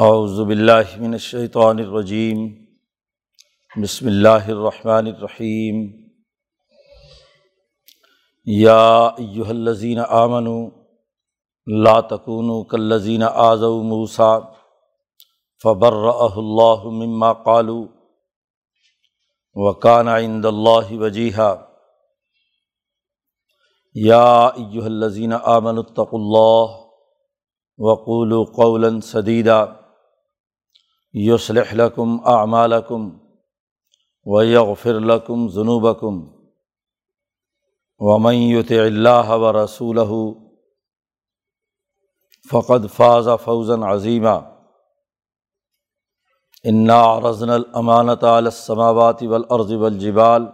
اعوذ باللہ من الشیطان الرجیم، بسم اللہ الرحمن الرحیم۔ یا ایہا الذین آمنوا لا تکونوا کالذین آذوا موسیٰ فبرأہ اللہ مما قالوا وکان عند اللہ وجیہا۔ یا ایہا الذین آمنوا اتقوا اللہ وقولوا قولا سدیدا۔ یصلح لکم اعمالکم ویغفر لکم ذنوبکم ومن یطع اللہ ورسولہ فقد فاز فوزا عظیما انا عرضنا الامانۃ علی السماوات والارض والجبال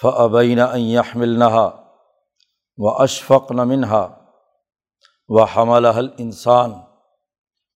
فابین ان يحملنها واشفقن منها وحملها الانسان انََََََََََََََََََََََََََََََََََََََََََََََََََََََََََََََََََََ و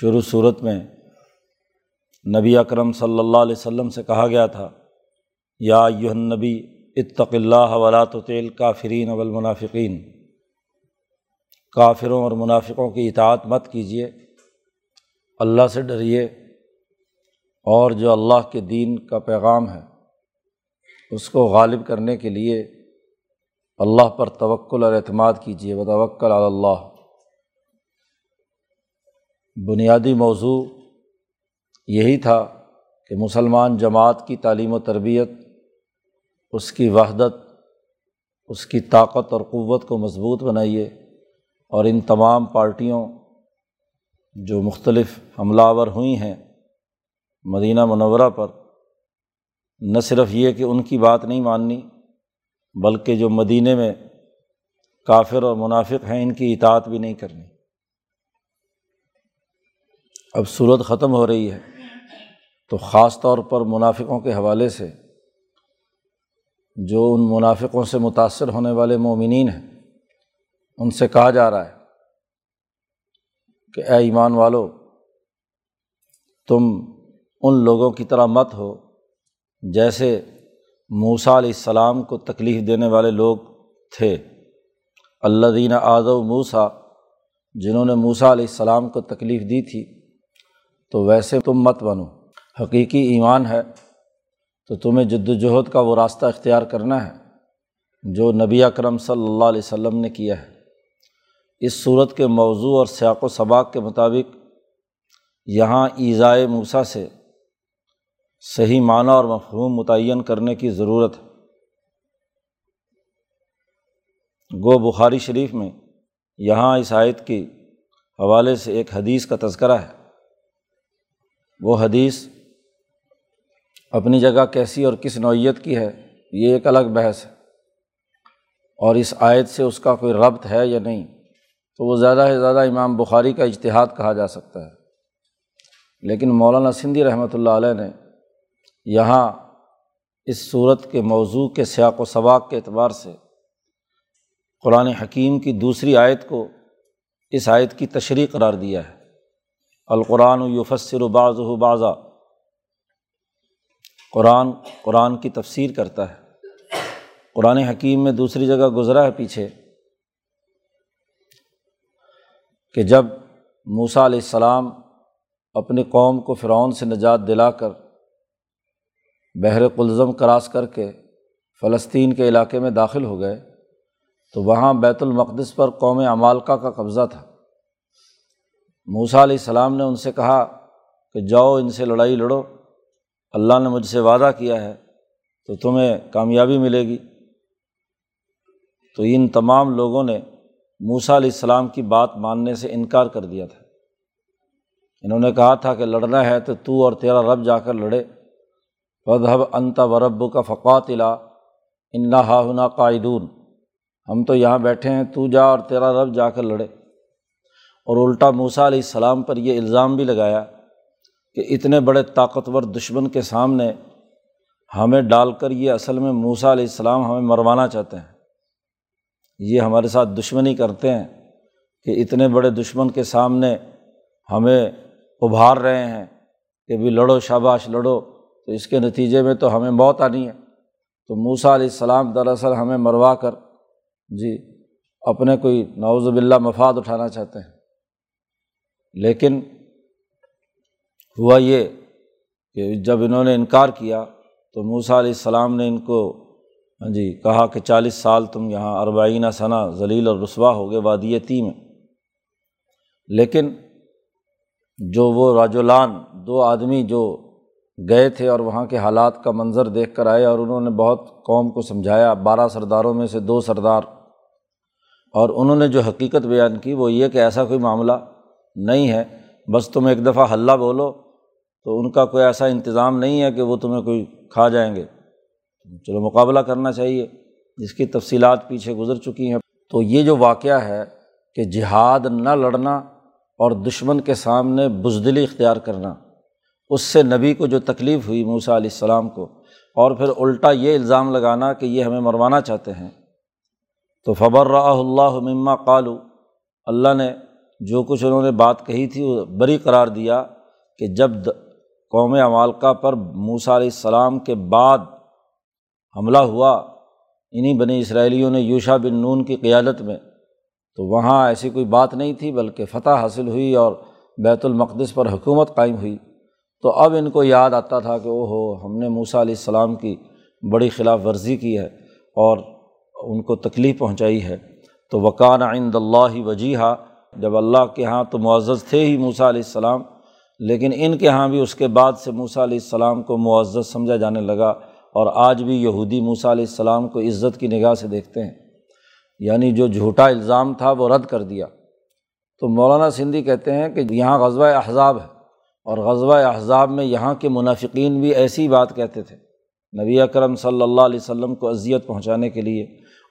شروع صورت میں نبی اکرم صلی اللہ علیہ وسلم سے کہا گیا تھا، یا یو نبی اتق اللہ ولاۃ تیل کافرین والمنافقین۔ کافروں اور منافقوں کی اطاعت مت کیجیے اللہ سے ڈریے۔ اور جو اللہ کے دین کا پیغام ہے، اس کو غالب کرنے کے لیے اللہ پر توکل اور اعتماد کیجیے و توکل اللہ۔ بنیادی موضوع یہی تھا کہ مسلمان جماعت کی تعلیم و تربیت، اس کی وحدت، اس کی طاقت اور قوت کو مضبوط بنائیے اور ان تمام پارٹیوں جو مختلف حملہ آور ہوئی ہیں مدینہ منورہ پر، نہ صرف یہ کہ ان کی بات نہیں ماننی، بلکہ جو مدینہ میں کافر اور منافق ہیں ان کی اطاعت بھی نہیں کرنی۔ اب صورت ختم ہو رہی ہے تو خاص طور پر منافقوں کے حوالے سے جو ان منافقوں سے متاثر ہونے والے مومنین ہیں، ان سے کہا جا رہا ہے کہ اے ایمان والو، تم ان لوگوں کی طرح مت ہو جیسے موسا علیہ السلام کو تکلیف دینے والے لوگ تھے۔ اللہ دینہ آدو موسا جنہوں نے موسا علیہ السلام کو تکلیف دی تھی تو ویسے تم مت بنو۔ حقیقی ایمان ہے تو تمہیں جد وجہد کا وہ راستہ اختیار کرنا ہے جو نبی اکرم صلی اللہ علیہ وسلم نے کیا ہے۔ اس صورت کے موضوع اور سیاق و سباق کے مطابق یہاں ایزائے موسا سے صحیح معنی اور مفہوم متعین کرنے کی ضرورت ہے۔ گو بخاری شریف میں یہاں اس آیت کے حوالے سے ایک حدیث کا تذکرہ ہے۔ وہ حدیث اپنی جگہ کیسی اور کس نوعیت کی ہے، یہ ایک الگ بحث ہے۔ اور اس آیت سے اس کا کوئی ربط ہے یا نہیں، تو وہ زیادہ سے زیادہ امام بخاری کا اجتہاد کہا جا سکتا ہے۔ لیکن مولانا سندھی رحمۃ اللہ علیہ نے یہاں اس صورت کے موضوع کے سیاق و سباق کے اعتبار سے قرآن حکیم کی دوسری آیت کو اس آیت کی تشریح قرار دیا ہے۔ القرآن و یوفسر و بعض و بعضا۔ قرآن قرآن کی تفسیر کرتا ہے۔ قرآن حکیم میں دوسری جگہ گزرا ہے پیچھے۔ کہ جب موسا علیہ السلام اپنی قوم کو فرعون سے نجات دلا کر بحر قلزم کراس کر کے فلسطین کے علاقے میں داخل ہو گئے، تو وہاں بیت المقدس پر قوم عمالقہ کا قبضہ تھا۔ موسا علیہ السلام نے ان سے کہا کہ جاؤ ان سے لڑائی لڑو، اللہ نے مجھ سے وعدہ کیا ہے تو تمہیں کامیابی ملے گی۔ تو ان تمام لوگوں نے موسا علیہ السلام کی بات ماننے سے انکار کر دیا تھا۔ انہوں نے کہا تھا کہ لڑنا ہے تو تو اور تیرا رب جا کر لڑے۔ ودھب انت ورب کا فقات علا انّا ہا قائدون ہم تو یہاں بیٹھے ہیں، تو جا اور تیرا رب جا کر لڑے۔ اور الٹا موسا علیہ السلام پر یہ الزام بھی لگایا کہ اتنے بڑے طاقتور دشمن کے سامنے ہمیں ڈال کر یہ اصل میں موسا علیہ السلام ہمیں مروانا چاہتے ہیں۔ یہ ہمارے ساتھ دشمنی کرتے ہیں کہ اتنے بڑے دشمن کے سامنے ہمیں ابھار رہے ہیں کہ بھی لڑو، شاباش، لڑو۔ تو اس کے نتیجے میں تو ہمیں موت آنی ہے۔ تو موسا علیہ السلام دراصل ہمیں مروا کر جی اپنے کوئی نوز باللہ مفاد اٹھانا چاہتے ہیں۔ لیکن ہوا یہ کہ جب انہوں نے انکار کیا تو موسا علیہ السلام نے ان کو ہاں جی کہا کہ چالیس سال تم یہاں اربعینہ ثنا ذلیل اور رسوا ہو گئے وادی تی میں۔ لیکن جو وہ راجولان دو آدمی جو گئے تھے اور وہاں کے حالات کا منظر دیکھ کر آئے اور انہوں نے بہت قوم کو سمجھایا، بارہ سرداروں میں سے دو سردار۔ اور انہوں نے جو حقیقت بیان کی وہ یہ کہ ایسا کوئی معاملہ نہیں ہے۔ بس تم ایک دفعہ حلہ بولو تو ان کا کوئی ایسا انتظام نہیں ہے کہ وہ تمہیں کوئی کھا جائیں گے۔ چلو مقابلہ کرنا چاہیے۔ جس کی تفصیلات پیچھے گزر چکی ہیں۔ تو یہ جو واقعہ ہے کہ جہاد نہ لڑنا اور دشمن کے سامنے بزدلی اختیار کرنا، اس سے نبی کو جو تکلیف ہوئی موسا علیہ السلام کو، اور پھر الٹا یہ الزام لگانا کہ یہ ہمیں مروانا چاہتے ہیں۔ تو فبر اللہ مما قالو اللہ نے جو کچھ انہوں نے بات کہی تھی، وہ بری قرار دیا کہ جب قوم عمالقہ پر موسا علیہ السلام کے بعد حملہ ہوا انہیں بنی اسرائیلیوں نے یوشا بن نون کی قیادت میں، تو وہاں ایسی کوئی بات نہیں تھی، بلکہ فتح حاصل ہوئی اور بیت المقدس پر حکومت قائم ہوئی۔ تو اب ان کو یاد آتا تھا کہ او ہو ہم نے موسا علیہ السلام کی بڑی خلاف ورزی کی ہے اور ان کو تکلیف پہنچائی ہے۔ تو وکان عند اللہ وجیحہ جب اللہ کے یہاں تو معزز تھے ہی موسا علیہ السلام، لیکن ان کے یہاں بھی اس کے بعد سے موسا علیہ السلام کو معزز سمجھا جانے لگا اور آج بھی یہودی موسا علیہ السلام کو عزت کی نگاہ سے دیکھتے ہیں۔ یعنی جو جھوٹا الزام تھا وہ رد کر دیا۔ تو مولانا سندھی کہتے ہیں کہ یہاں غزوہ احزاب ہے اور غزوہ احزاب میں یہاں کے منافقین بھی ایسی بات کہتے تھے۔ نبی اکرم صلی اللہ علیہ وسلم کو اذیت پہنچانے کے لیے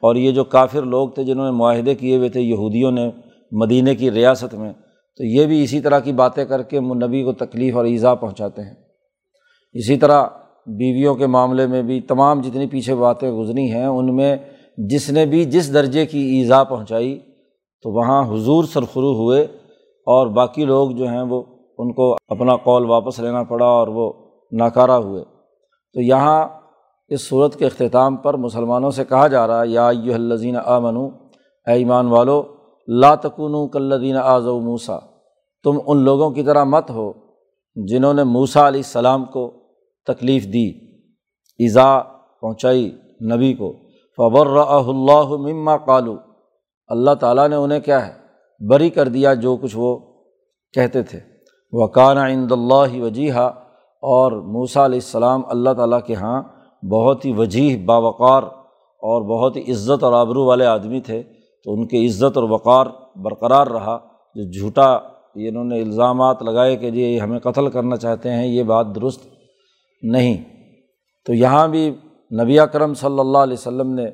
اور یہ جو کافر لوگ تھے جنہوں نے معاہدے کیے ہوئے تھے یہودیوں نے مدینہ کی ریاست میں، تو یہ بھی اسی طرح کی باتیں کر کے نبی کو تکلیف اور ایزا پہنچاتے ہیں۔ اسی طرح بیویوں کے معاملے میں بھی تمام جتنی پیچھے باتیں گزری ہیں، ان میں جس نے بھی جس درجے کی ایزا پہنچائی، تو وہاں حضور سرخرو ہوئے اور باقی لوگ جو ہیں وہ ان کو اپنا قول واپس لینا پڑا اور وہ ناکارہ ہوئے۔ تو یہاں اس صورت کے اختتام پر مسلمانوں سے کہا جا رہا ہے، یا الزین آ منو اے ایمان والو لاتکن کلدین آز و موسا تم ان لوگوں کی طرح مت ہو جنہوں نے موسا علیہ السلام کو تکلیف دی، ایزا پہنچائی نبی کو۔ فبر اللہ مما کالو اللہ تعالیٰ نے انہیں کیا ہے؟ بری کر دیا جو کچھ وہ کہتے تھے۔ وہ عند اللہ وجیحہ اور موسا علیہ السلام اللہ تعالیٰ کے یہاں بہت ہی وجیح باوقار اور بہت ہی عزت اور آبرو والے آدمی تھے۔ تو ان کی عزت اور وقار برقرار رہا۔ جو جھوٹا یہ انہوں نے الزامات لگائے کہ جی ہمیں قتل کرنا چاہتے ہیں، یہ بات درست نہیں۔ تو یہاں بھی نبی اکرم صلی اللہ علیہ وسلم نے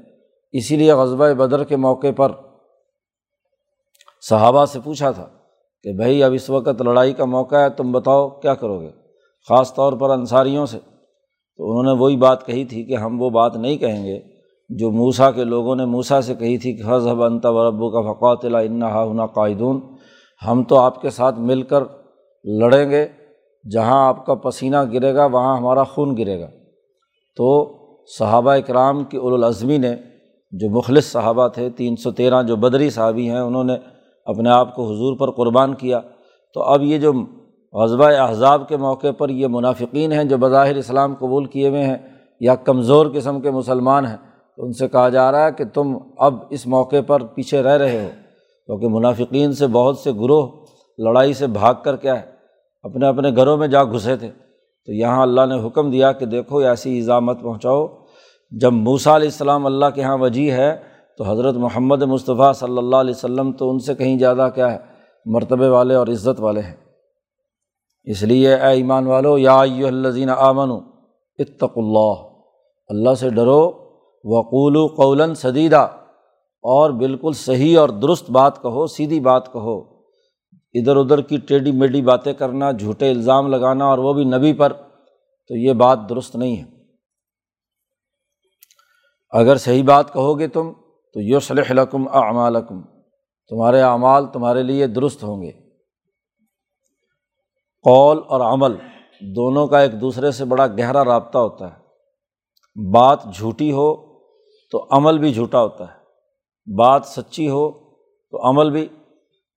اسی لیے غزبۂ بدر کے موقع پر صحابہ سے پوچھا تھا کہ بھائی اب اس وقت لڑائی کا موقع ہے، تم بتاؤ کیا کرو گے؟ خاص طور پر انصاریوں سے۔ تو انہوں نے وہی بات کہی تھی کہ ہم وہ بات نہیں کہیں گے۔ جو موسا کے لوگوں نے موسا سے کہی تھی کہ حضب انت و ربو کا فقات انہا ہنا قائدون، ہم تو آپ کے ساتھ مل کر لڑیں گے، جہاں آپ کا پسینہ گرے گا وہاں ہمارا خون گرے گا۔ تو صحابہ اکرام کی الاظمی نے، جو مخلص صحابہ تھے، تین سو تیرہ جو بدری صحابی ہیں، انہوں نے اپنے آپ کو حضور پر قربان کیا۔ تو اب یہ جو غذبۂ احزاب کے موقع پر یہ منافقین ہیں، جو بظاہر اسلام قبول کیے ہوئے ہیں، یا کمزور قسم کے مسلمان ہیں تو ان سے کہا جا رہا ہے کہ تم اب اس موقع پر پیچھے رہ رہے ہو، کیونکہ منافقین سے بہت سے گروہ لڑائی سے بھاگ کر کیا ہے اپنے اپنے گھروں میں جا گھسے تھے۔ تو یہاں اللہ نے حکم دیا کہ دیکھو ایسی ایزامت پہنچاؤ۔ جب موسا علیہ السلام اللہ کے یہاں وجی ہے، تو حضرت محمد مصطفیٰ صلی اللہ علیہ وسلم تو ان سے کہیں زیادہ کیا ہے، مرتبے والے اور عزت والے ہیں۔ اس لیے اے ایمان والو، یا الزین آمن اتق اللہ۔ اللہ سے ڈرو۔ وقول و قول صدیدہ اور بالکل صحیح اور درست بات کہو، سیدھی بات کہو۔ ادھر ادھر کی ٹیڈی میڈی باتیں کرنا، جھوٹے الزام لگانا اور وہ بھی نبی پر، تو یہ بات درست نہیں ہے۔ اگر صحیح بات کہو گے تم، تو یو صلی لکم اعمالکم۔ تمہارے اعمال تمہارے لیے درست ہوں گے۔ قول اور عمل دونوں کا ایک دوسرے سے بڑا گہرا رابطہ ہوتا ہے۔ بات جھوٹی ہو تو عمل بھی جھوٹا ہوتا ہے۔ بات سچی ہو تو عمل بھی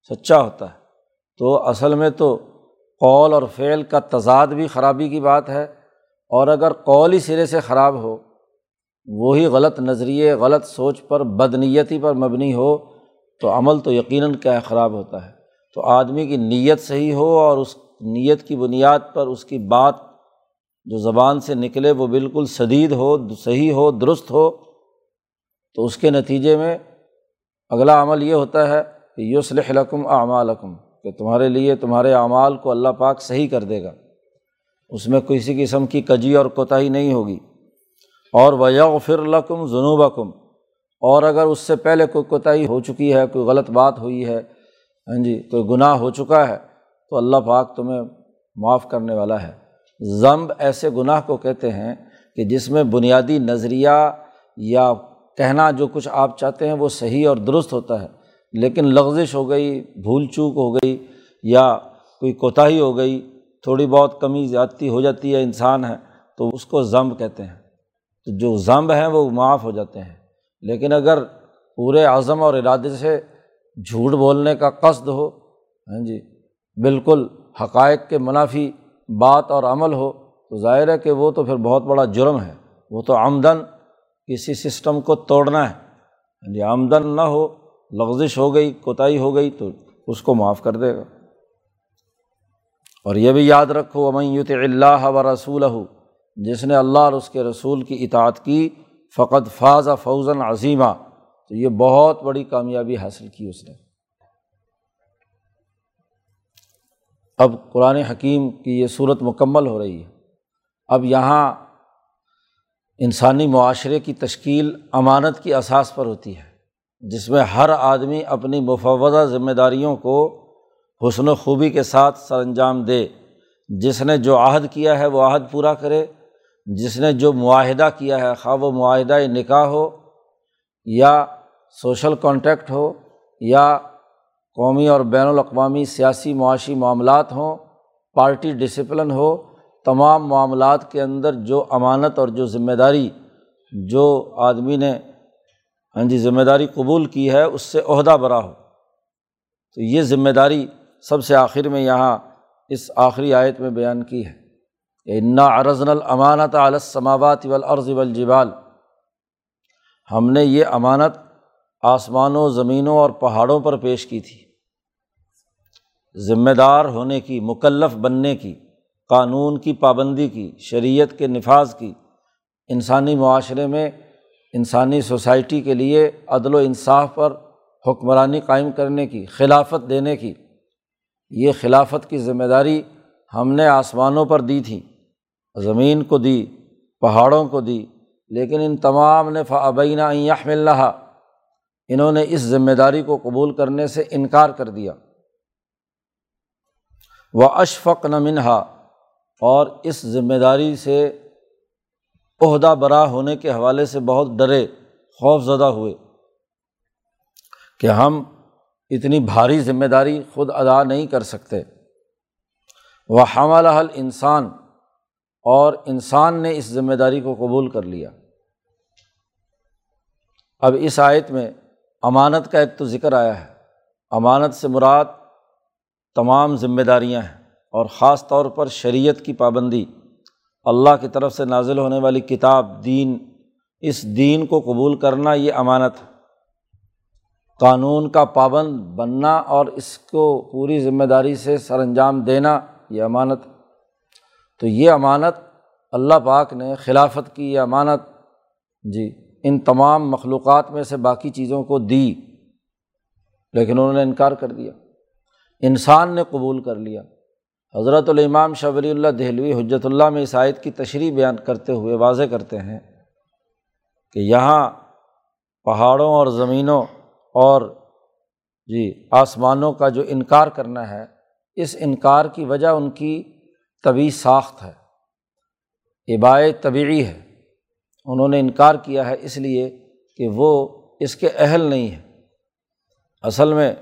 سچا ہوتا ہے۔ تو اصل میں تو قول اور فعل کا تضاد بھی خرابی کی بات ہے۔ اور اگر قول ہی سرے سے خراب ہو، وہی غلط نظریے، غلط سوچ پر بدنیتی پر مبنی ہو، تو عمل تو یقیناً کیا خراب ہوتا ہے۔ تو آدمی کی نیت صحیح ہو اور اس نیت کی بنیاد پر اس کی بات جو زبان سے نکلے وہ بالکل شدید ہو، صحیح ہو، درست ہو تو اس کے نتیجے میں اگلا عمل یہ ہوتا ہے کہ یوسلح لکم اعمالکم، کہ تمہارے لیے تمہارے اعمال کو اللہ پاک صحیح کر دے گا۔ اس میں کسی قسم کی کجی اور کوتاہی نہیں ہوگی۔ اور ویغ فر لکم جنوب اور اگر اس سے پہلے کوئی کوتاہی ہو چکی ہے، کوئی غلط بات ہوئی ہے ہاں جی کوئی گناہ ہو چکا ہے، تو اللہ پاک تمہیں معاف کرنے والا ہے۔ ضمب ایسے گناہ کو کہتے ہیں کہ جس میں بنیادی نظریہ یا کہنا جو کچھ آپ چاہتے ہیں وہ صحیح اور درست ہوتا ہے، لیکن لغزش ہو گئی، بھول چوک ہو گئی یا کوئی کوتاہی ہو گئی، تھوڑی بہت کمی زیادتی ہو جاتی ہے، انسان ہے تو اس کو ضم کہتے ہیں۔ تو جو ضم ہیں وہ معاف ہو جاتے ہیں۔ لیکن اگر پورے عزم اور ارادے سے جھوٹ بولنے کا قصد ہو ہاں جی بالکل حقائق کے منافی بات اور عمل ہو، تو ظاہر ہے کہ وہ تو پھر بہت بڑا جرم ہے۔ وہ تو آمدن کسی سسٹم کو توڑنا ہے۔ ہاں جی آمدن نہ ہو، لغزش ہو گئی، کوتاہی ہو گئی تو اس کو معاف کر دے گا۔ اور یہ بھی یاد رکھو امن یوت اللہ و رسول جس نے اللہ اور اس کے رسول کی اطاعت کی فقط فاض فوزن عظیمہ تو یہ بہت بڑی کامیابی حاصل کی اس نے۔ اب قرآن حکیم کی یہ صورت مکمل ہو رہی ہے۔ اب یہاں انسانی معاشرے کی تشکیل امانت کی اساس پر ہوتی ہے، جس میں ہر آدمی اپنی مفوضہ ذمہ داریوں کو حسن و خوبی کے ساتھ سر انجام دے۔ جس نے جو عہد کیا ہے، وہ عہد پورا کرے۔ جس نے جو معاہدہ کیا ہے، خواہ وہ معاہدہ نکاح ہو یا سوشل کانٹیکٹ ہو یا قومی اور بین الاقوامی سیاسی معاشی معاملات ہوں، پارٹی ڈسپلن ہو تمام معاملات کے اندر جو امانت اور جو ذمہ داری جو آدمی نے ہاں جی ذمہ داری قبول کی ہے، اس سے عہدہ برا ہو۔ تو یہ ذمہ داری سب سے آخر میں یہاں اس آخری آیت میں بیان کی ہے۔ کہ انا ارضن الامانت علسماوات والارض والجبال۔ ہم نے یہ امانت آسمانوں، زمینوں اور پہاڑوں پر پیش کی تھی۔ ذمہ دار ہونے کی، مکلف بننے کی۔ قانون کی پابندی کی، شریعت کے نفاذ کی۔ انسانی معاشرے میں، انسانی سوسائٹی کے لیے عدل و انصاف پر حکمرانی قائم کرنے کی، خلافت دینے کی۔ یہ خلافت کی ذمہ داری ہم نے آسمانوں پر دی تھی، زمین کو دی، پہاڑوں کو دی۔ لیکن ان تمام نے فعبینہ مل رہا انہوں نے اس ذمہ داری کو قبول کرنے سے انکار کر دیا۔ وہ اشفق نہ منہا اور اس ذمہ داری سے عہدہ برا ہونے کے حوالے سے بہت ڈرے، خوف زدہ ہوئے کہ ہم اتنی بھاری ذمہ داری خود ادا نہیں کر سکتے۔ وہ حمل حل انسان اور انسان نے اس ذمہ داری کو قبول کر لیا۔ اب اس آیت میں امانت کا ایک تو ذکر آیا ہے۔ امانت سے مراد تمام ذمہ داریاں ہیں۔ اور خاص طور پر شریعت کی پابندی، اللہ کی طرف سے نازل ہونے والی کتاب، دین، اس دین کو قبول کرنا یہ امانت ہے۔ قانون کا پابند بننا اور اس کو پوری ذمہ داری سے سر انجام دینا یہ امانت تو یہ امانت اللہ پاک نے خلافت کی یہ امانت جی ان تمام مخلوقات میں سے باقی چیزوں کو دی، لیکن انہوں نے انکار کر دیا۔ انسان نے قبول کر لیا۔ حضرت الامام شاہ ولی اللہ دہلوی حجرت اللہ میں عیسائیت کی تشریح بیان کرتے ہوئے واضح کرتے ہیں کہ یہاں پہاڑوں اور زمینوں اور جی آسمانوں کا جو انکار کرنا ہے، اس انکار کی وجہ ان کی طبی ساخت ہے ابائے طبعی ہے۔ انہوں نے انکار کیا ہے اس لیے کہ وہ اس کے اہل نہیں ہیں۔ اصل میں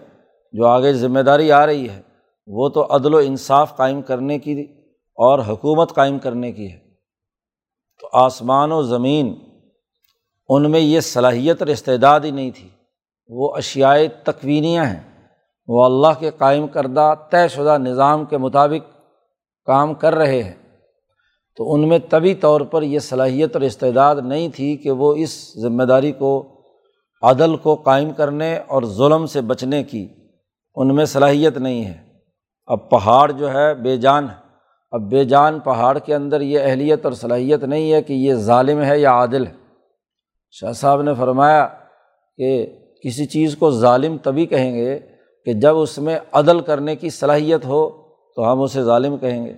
جو آگے ذمہ داری آ رہی ہے وہ تو عدل و انصاف قائم کرنے کی اور حکومت قائم کرنے کی ہے۔ تو آسمان و زمین، ان میں یہ صلاحیت اور استعداد ہی نہیں تھی۔ وہ اشیائے تکوینیاں ہیں۔ وہ اللہ کے قائم کردہ، طے شدہ نظام کے مطابق کام کر رہے ہیں۔ تو ان میں طبی طور پر یہ صلاحیت اور استعداد نہیں تھی کہ وہ اس ذمہ داری کو، عدل کو قائم کرنے اور ظلم سے بچنے کی، ان میں صلاحیت نہیں ہے۔ اب پہاڑ جو ہے بے جان ہے۔ اب بے جان پہاڑ کے اندر یہ اہلیت اور صلاحیت نہیں ہے کہ یہ ظالم ہے یا عادل ہے۔ شاہ صاحب نے فرمایا کہ کسی چیز کو ظالم تبھی کہیں گے کہ جب اس میں عدل کرنے کی صلاحیت ہو تو ہم اسے ظالم کہیں گے۔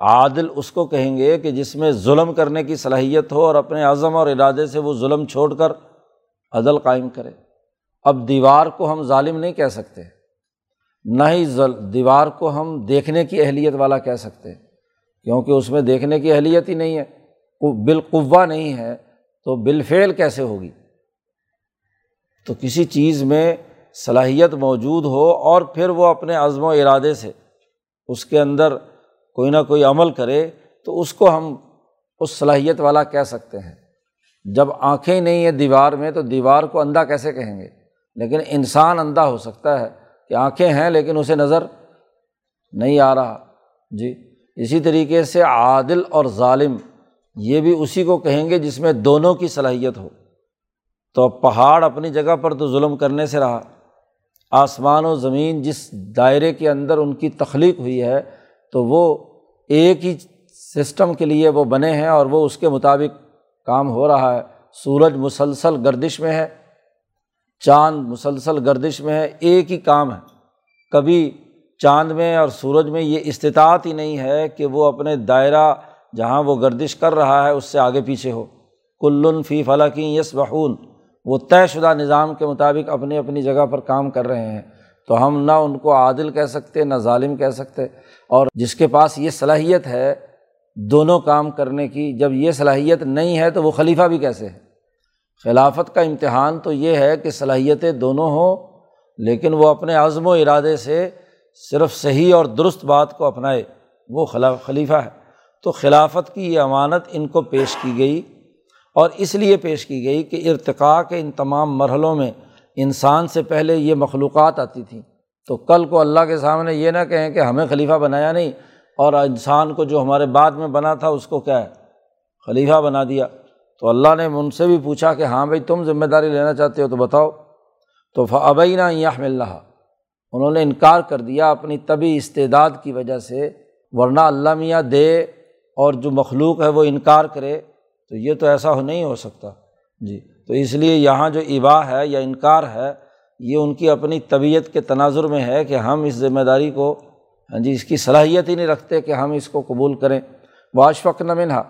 عادل اس کو کہیں گے کہ جس میں ظلم کرنے کی صلاحیت ہو اور اپنے عزم اور ارادے سے وہ ظلم چھوڑ کر عدل قائم کرے۔ اب دیوار کو ہم ظالم نہیں کہہ سکتے۔ نہ ہی دیوار کو ہم دیکھنے کی اہلیت والا کہہ سکتے ہیں۔ کیونکہ اس میں دیکھنے کی اہلیت ہی نہیں ہے بالقوا نہیں ہے، تو بالفعل کیسے ہوگی؟ تو کسی چیز میں صلاحیت موجود ہو اور پھر وہ اپنے عزم و ارادے سے اس کے اندر کوئی نہ کوئی عمل کرے، تو اس کو ہم اس صلاحیت والا کہہ سکتے ہیں۔ جب آنکھیں نہیں ہیں دیوار میں، تو دیوار کو اندھا کیسے کہیں گے؟ لیکن انسان اندھا ہو سکتا ہے۔ کہ آنکھیں ہیں لیکن اسے نظر نہیں آ رہا۔ جی اسی طریقے سے عادل اور ظالم یہ بھی اسی کو کہیں گے جس میں دونوں کی صلاحیت ہو۔ تو پہاڑ اپنی جگہ پر تو ظلم کرنے سے رہا۔ آسمان و زمین جس دائرے کے اندر ان کی تخلیق ہوئی ہے، تو وہ ایک ہی سسٹم کے لیے وہ بنے ہیں اور وہ اس کے مطابق کام ہو رہا ہے۔ سورج مسلسل گردش میں ہے۔ چاند مسلسل گردش میں ہے، ایک ہی کام ہے۔ کبھی چاند میں اور سورج میں یہ استطاعت ہی نہیں ہے کہ وہ اپنے دائرہ جہاں وہ گردش کر رہا ہے، اس سے آگے پیچھے ہو۔ کلن فی فلاقی یس بخون وہ طے شدہ نظام کے مطابق اپنی اپنی جگہ پر کام کر رہے ہیں۔ تو ہم نہ ان کو عادل کہہ سکتے، نہ ظالم کہہ سکتے۔ اور جس کے پاس یہ صلاحیت ہے، دونوں کام کرنے کی، جب یہ صلاحیت نہیں ہے تو وہ خلیفہ بھی کیسے ہے؟ خلافت کا امتحان تو یہ ہے کہ صلاحیتیں دونوں ہوں، لیکن وہ اپنے عزم و ارادے سے صرف صحیح اور درست بات کو اپنائے، وہ خلیفہ ہے۔ تو خلافت کی یہ امانت ان کو پیش کی گئی اور اس لیے پیش کی گئی کہ ارتقاء کے ان تمام مرحلوں میں انسان سے پہلے یہ مخلوقات آتی تھیں۔ تو کل کو اللہ کے سامنے یہ نہ کہیں کہ ہمیں خلیفہ بنایا نہیں اور انسان کو جو ہمارے بعد میں بنا تھا اس کو کیا ہے؟ خلیفہ بنا دیا۔ تو اللہ نے ان سے بھی پوچھا کہ ہاں بھائی، تم ذمہ داری لینا چاہتے ہو تو بتاؤ۔ تو ابینہ یہ مل رہا انہوں نے انکار کر دیا اپنی طبی استعداد کی وجہ سے، ورنہ اللہ میاں دے اور جو مخلوق ہے وہ انکار کرے۔ تو یہ تو ایسا نہیں ہو سکتا۔ جی تو اس لیے یہاں جو ابا ہے یا انکار ہے، یہ ان کی اپنی طبیعت کے تناظر میں ہے کہ ہم اس ذمہ داری کو ہاں جی اس کی صلاحیت ہی نہیں رکھتے کہ ہم اس کو قبول کریں۔ واشفق نہ منہا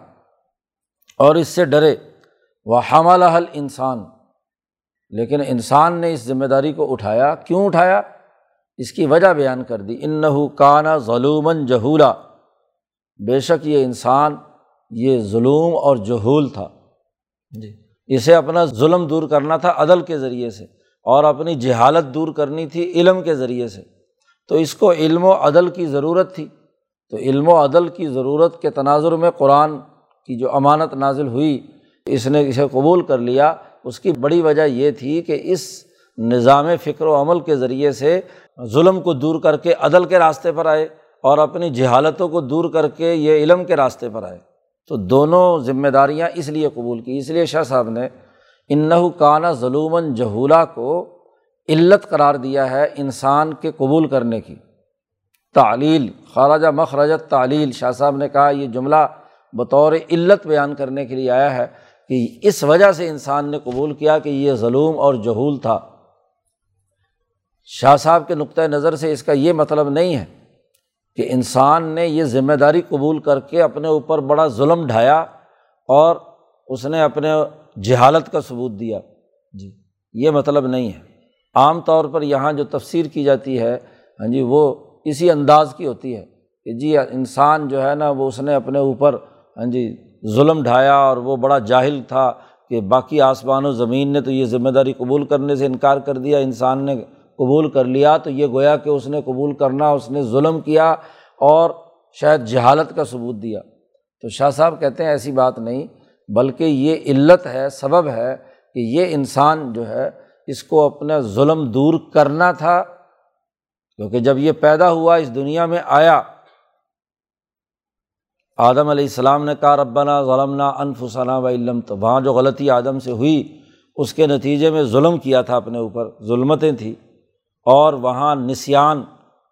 اور اس سے ڈرے۔ وہ حمل حل انسان لیکن انسان نے اس ذمہ داری کو اٹھایا۔ کیوں اٹھایا؟ اس کی وجہ بیان کر دی۔ ان کانا ظلومن جہولا بے شک یہ انسان یہ ظلم اور جہول تھا۔ جی۔ اسے اپنا ظلم دور کرنا تھا عدل کے ذریعے سے۔ اور اپنی جہالت دور کرنی تھی علم کے ذریعے سے۔ تو اس کو علم و عدل کی ضرورت تھی۔ تو علم و عدل کی ضرورت کے تناظر میں قرآن کی جو امانت نازل ہوئی، اس نے اسے قبول کر لیا۔ اس کی بڑی وجہ یہ تھی کہ اس نظام فکر و عمل کے ذریعے سے ظلم کو دور کر کے عدل کے راستے پر آئے اور اپنی جہالتوں کو دور کر کے یہ علم کے راستے پر آئے۔ تو دونوں ذمہ داریاں اس لیے قبول کی۔ اس لیے شاہ صاحب نے انّو بطور علت بیان کرنے کے لیے آیا ہے کہ اس وجہ سے انسان نے قبول کیا کہ یہ ظلم اور جہول تھا۔ شاہ صاحب کے نقطۂ نظر سے اس کا یہ مطلب نہیں ہے کہ انسان نے یہ ذمہ داری قبول کر کے اپنے اوپر بڑا ظلم ڈھایا اور اس نے اپنے جہالت کا ثبوت دیا۔ جی یہ مطلب نہیں ہے۔ عام طور پر یہاں جو تفسیر کی جاتی ہے ہاں جی وہ اسی انداز کی ہوتی ہے کہ جی انسان جو ہے نا، وہ اس نے اپنے اوپر ہاں جی ظلم ڈھایا اور وہ بڑا جاہل تھا کہ باقی آسمان و زمین نے تو یہ ذمہ داری قبول کرنے سے انکار کر دیا، انسان نے قبول کر لیا، تو یہ گویا کہ اس نے قبول کرنا، اس نے ظلم کیا اور شاید جہالت کا ثبوت دیا۔ تو شاہ صاحب کہتے ہیں ایسی بات نہیں، بلکہ یہ علت ہے، سبب ہے کہ یہ انسان جو ہے، اس کو اپنا ظلم دور کرنا تھا۔ کیونکہ جب یہ پیدا ہوا، اس دنیا میں آیا آدم علیہ السلام نے کہا، ربنا ظلمنا انفسنا و علم تو وہاں جو غلطی آدم سے ہوئی، اس کے نتیجے میں ظلم کیا تھا اپنے اوپر، ظلمتیں تھیں۔ اور وہاں نسیان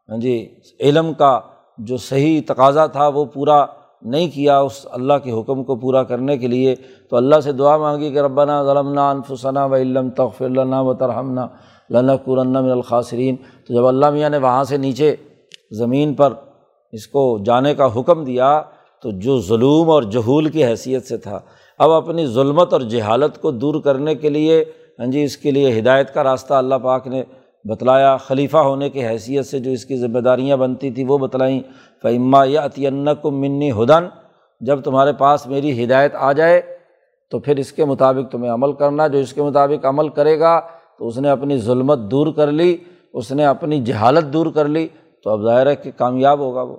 ہاں جی علم کا جو صحیح تقاضا تھا، وہ پورا نہیں کیا اس اللہ کے حکم کو پورا کرنے کے لیے۔ تو اللہ سے دعا مانگی کہ، ربنا ظلمنا انفسنا و علم تغفر لنا و ترحمنا لنا قرن من الخاصرین تو جب اللہ میاں نے وہاں سے نیچے زمین پر اس کو جانے کا حکم دیا تو جو ظلم اور جہول کی حیثیت سے تھا۔ اب اپنی ظلمت اور جہالت کو دور کرنے کے لیے ہاں جی اس کے لیے ہدایت کا راستہ اللہ پاک نے بتلایا۔ خلیفہ ہونے کی حیثیت سے جو اس کی ذمہ داریاں بنتی تھیں، وہ بتلائیں۔ فعما یا عطین کو منی ہدن جب تمہارے پاس میری ہدایت آ جائے، تو پھر اس کے مطابق تمہیں عمل کرنا۔ جو اس کے مطابق عمل کرے گا، تو اس نے اپنی ظلمت دور کر لی، اس نے اپنی جہالت دور کر لی، تو اب ظاہر ہے کہ کامیاب ہوگا وہ۔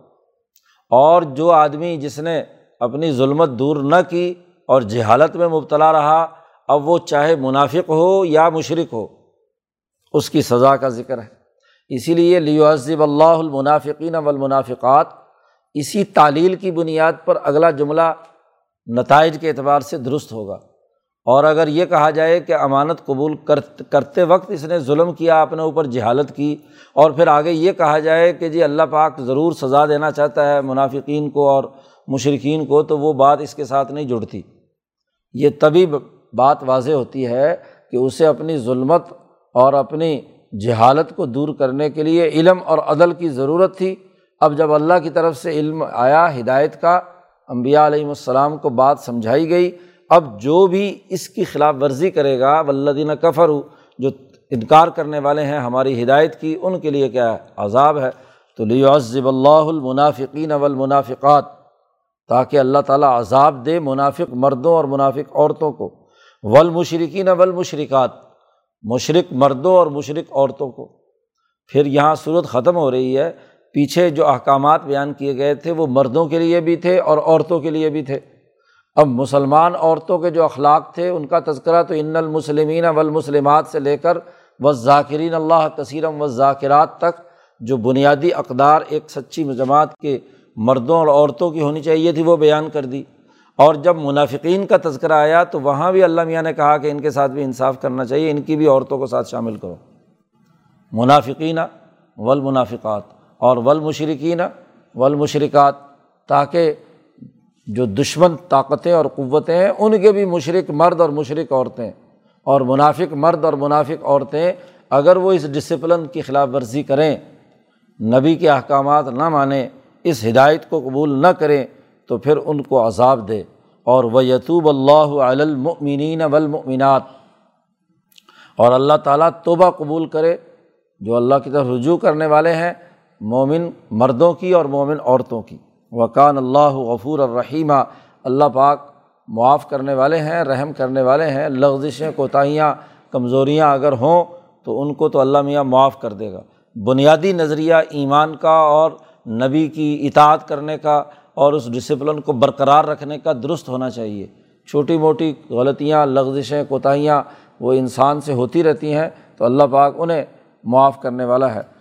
اور جو آدمی جس نے اپنی ظلمت دور نہ کی اور جہالت میں مبتلا رہا، اب وہ چاہے منافق ہو یا مشرق ہو، اس کی سزا کا ذکر ہے۔ اسی لیے لیوزب اللہ المنافقین والمنافقات، اسی تعلیل کی بنیاد پر اگلا جملہ نتائج کے اعتبار سے درست ہوگا۔ اور اگر یہ کہا جائے کہ امانت قبول کرتے وقت اس نے ظلم کیا، اپنے اوپر جہالت کی، اور پھر آگے یہ کہا جائے کہ جی اللہ پاک ضرور سزا دینا چاہتا ہے منافقین کو اور مشرقین کو، تو وہ بات اس کے ساتھ نہیں جڑتی۔ یہ تبھی بات واضح ہوتی ہے کہ اسے اپنی ظلمت اور اپنی جہالت کو دور کرنے کے لیے علم اور عدل کی ضرورت تھی۔ اب جب اللہ کی طرف سے علم آیا، ہدایت کا امبیا علیہم السلام کو بات سمجھائی گئی اب جو بھی اس کی خلاف ورزی کرے گا ولدین کفر جو انکار کرنے والے ہیں ہماری ہدایت کی، ان کے لیے کیا ہے عذاب ہے؟ تو لیعذب اللہ المنافقین والمنافقات، تاکہ اللہ تعالیٰ عذاب دے منافق مردوں اور منافق عورتوں کو۔ ولمشرقین والمشرکات مشرق مردوں اور مشرق عورتوں کو۔ پھر یہاں صورت ختم ہو رہی ہے۔ پیچھے جو احکامات بیان کیے گئے تھے، وہ مردوں کے لیے بھی تھے اور عورتوں کے لیے بھی تھے۔ اب مسلمان عورتوں کے جو اخلاق تھے، ان کا تذکرہ تو ان المسلمین والمسلمات سے لے کر و ذاکرین اللہ کثیرم و ذاکرات تک، جو بنیادی اقدار ایک سچی جماعت کے مردوں اور عورتوں کی ہونی چاہیے تھی، وہ بیان کر دی۔ اور جب منافقین کا تذکرہ آیا تو وہاں بھی اللہ میاں نے کہا کہ ان کے ساتھ بھی انصاف کرنا چاہیے، ان کی بھی عورتوں کو ساتھ شامل کرو۔ منافقین ولمنافقات اور ولمشرقین ولمشرکات تاکہ جو دشمن طاقتیں اور قوتیں ہیں، ان کے بھی مشرق مرد اور مشرق عورتیں اور منافق مرد اور منافق عورتیں اگر وہ اس ڈسپلن کی خلاف ورزی کریں، نبی کے احکامات نہ مانیں، اس ہدایت کو قبول نہ کریں، تو پھر ان کو عذاب دے۔ اور وہ یتوب اللہ علمین والمؤمنات۔ اور اللہ تعالیٰ توبہ قبول کرے، جو اللہ کی طرف رجوع کرنے والے ہیں، مومن مردوں کی اور مومن عورتوں کی۔ وقان اللہ غفور الرحیمہ اللہ پاک معاف کرنے والے ہیں، رحم کرنے والے ہیں، لغزشیں، کوتاہیاں، کمزوریاں اگر ہوں تو ان کو تو اللہ میاں معاف کر دے گا۔ بنیادی نظریہ ایمان کا اور نبی کی اطاعت کرنے کا اور اس ڈسپلن کو برقرار رکھنے کا درست ہونا چاہیے۔ چھوٹی موٹی غلطیاں، لغزشیں، کوتاہیاں وہ انسان سے ہوتی رہتی ہیں تو اللہ پاک انہیں معاف کرنے والا ہے۔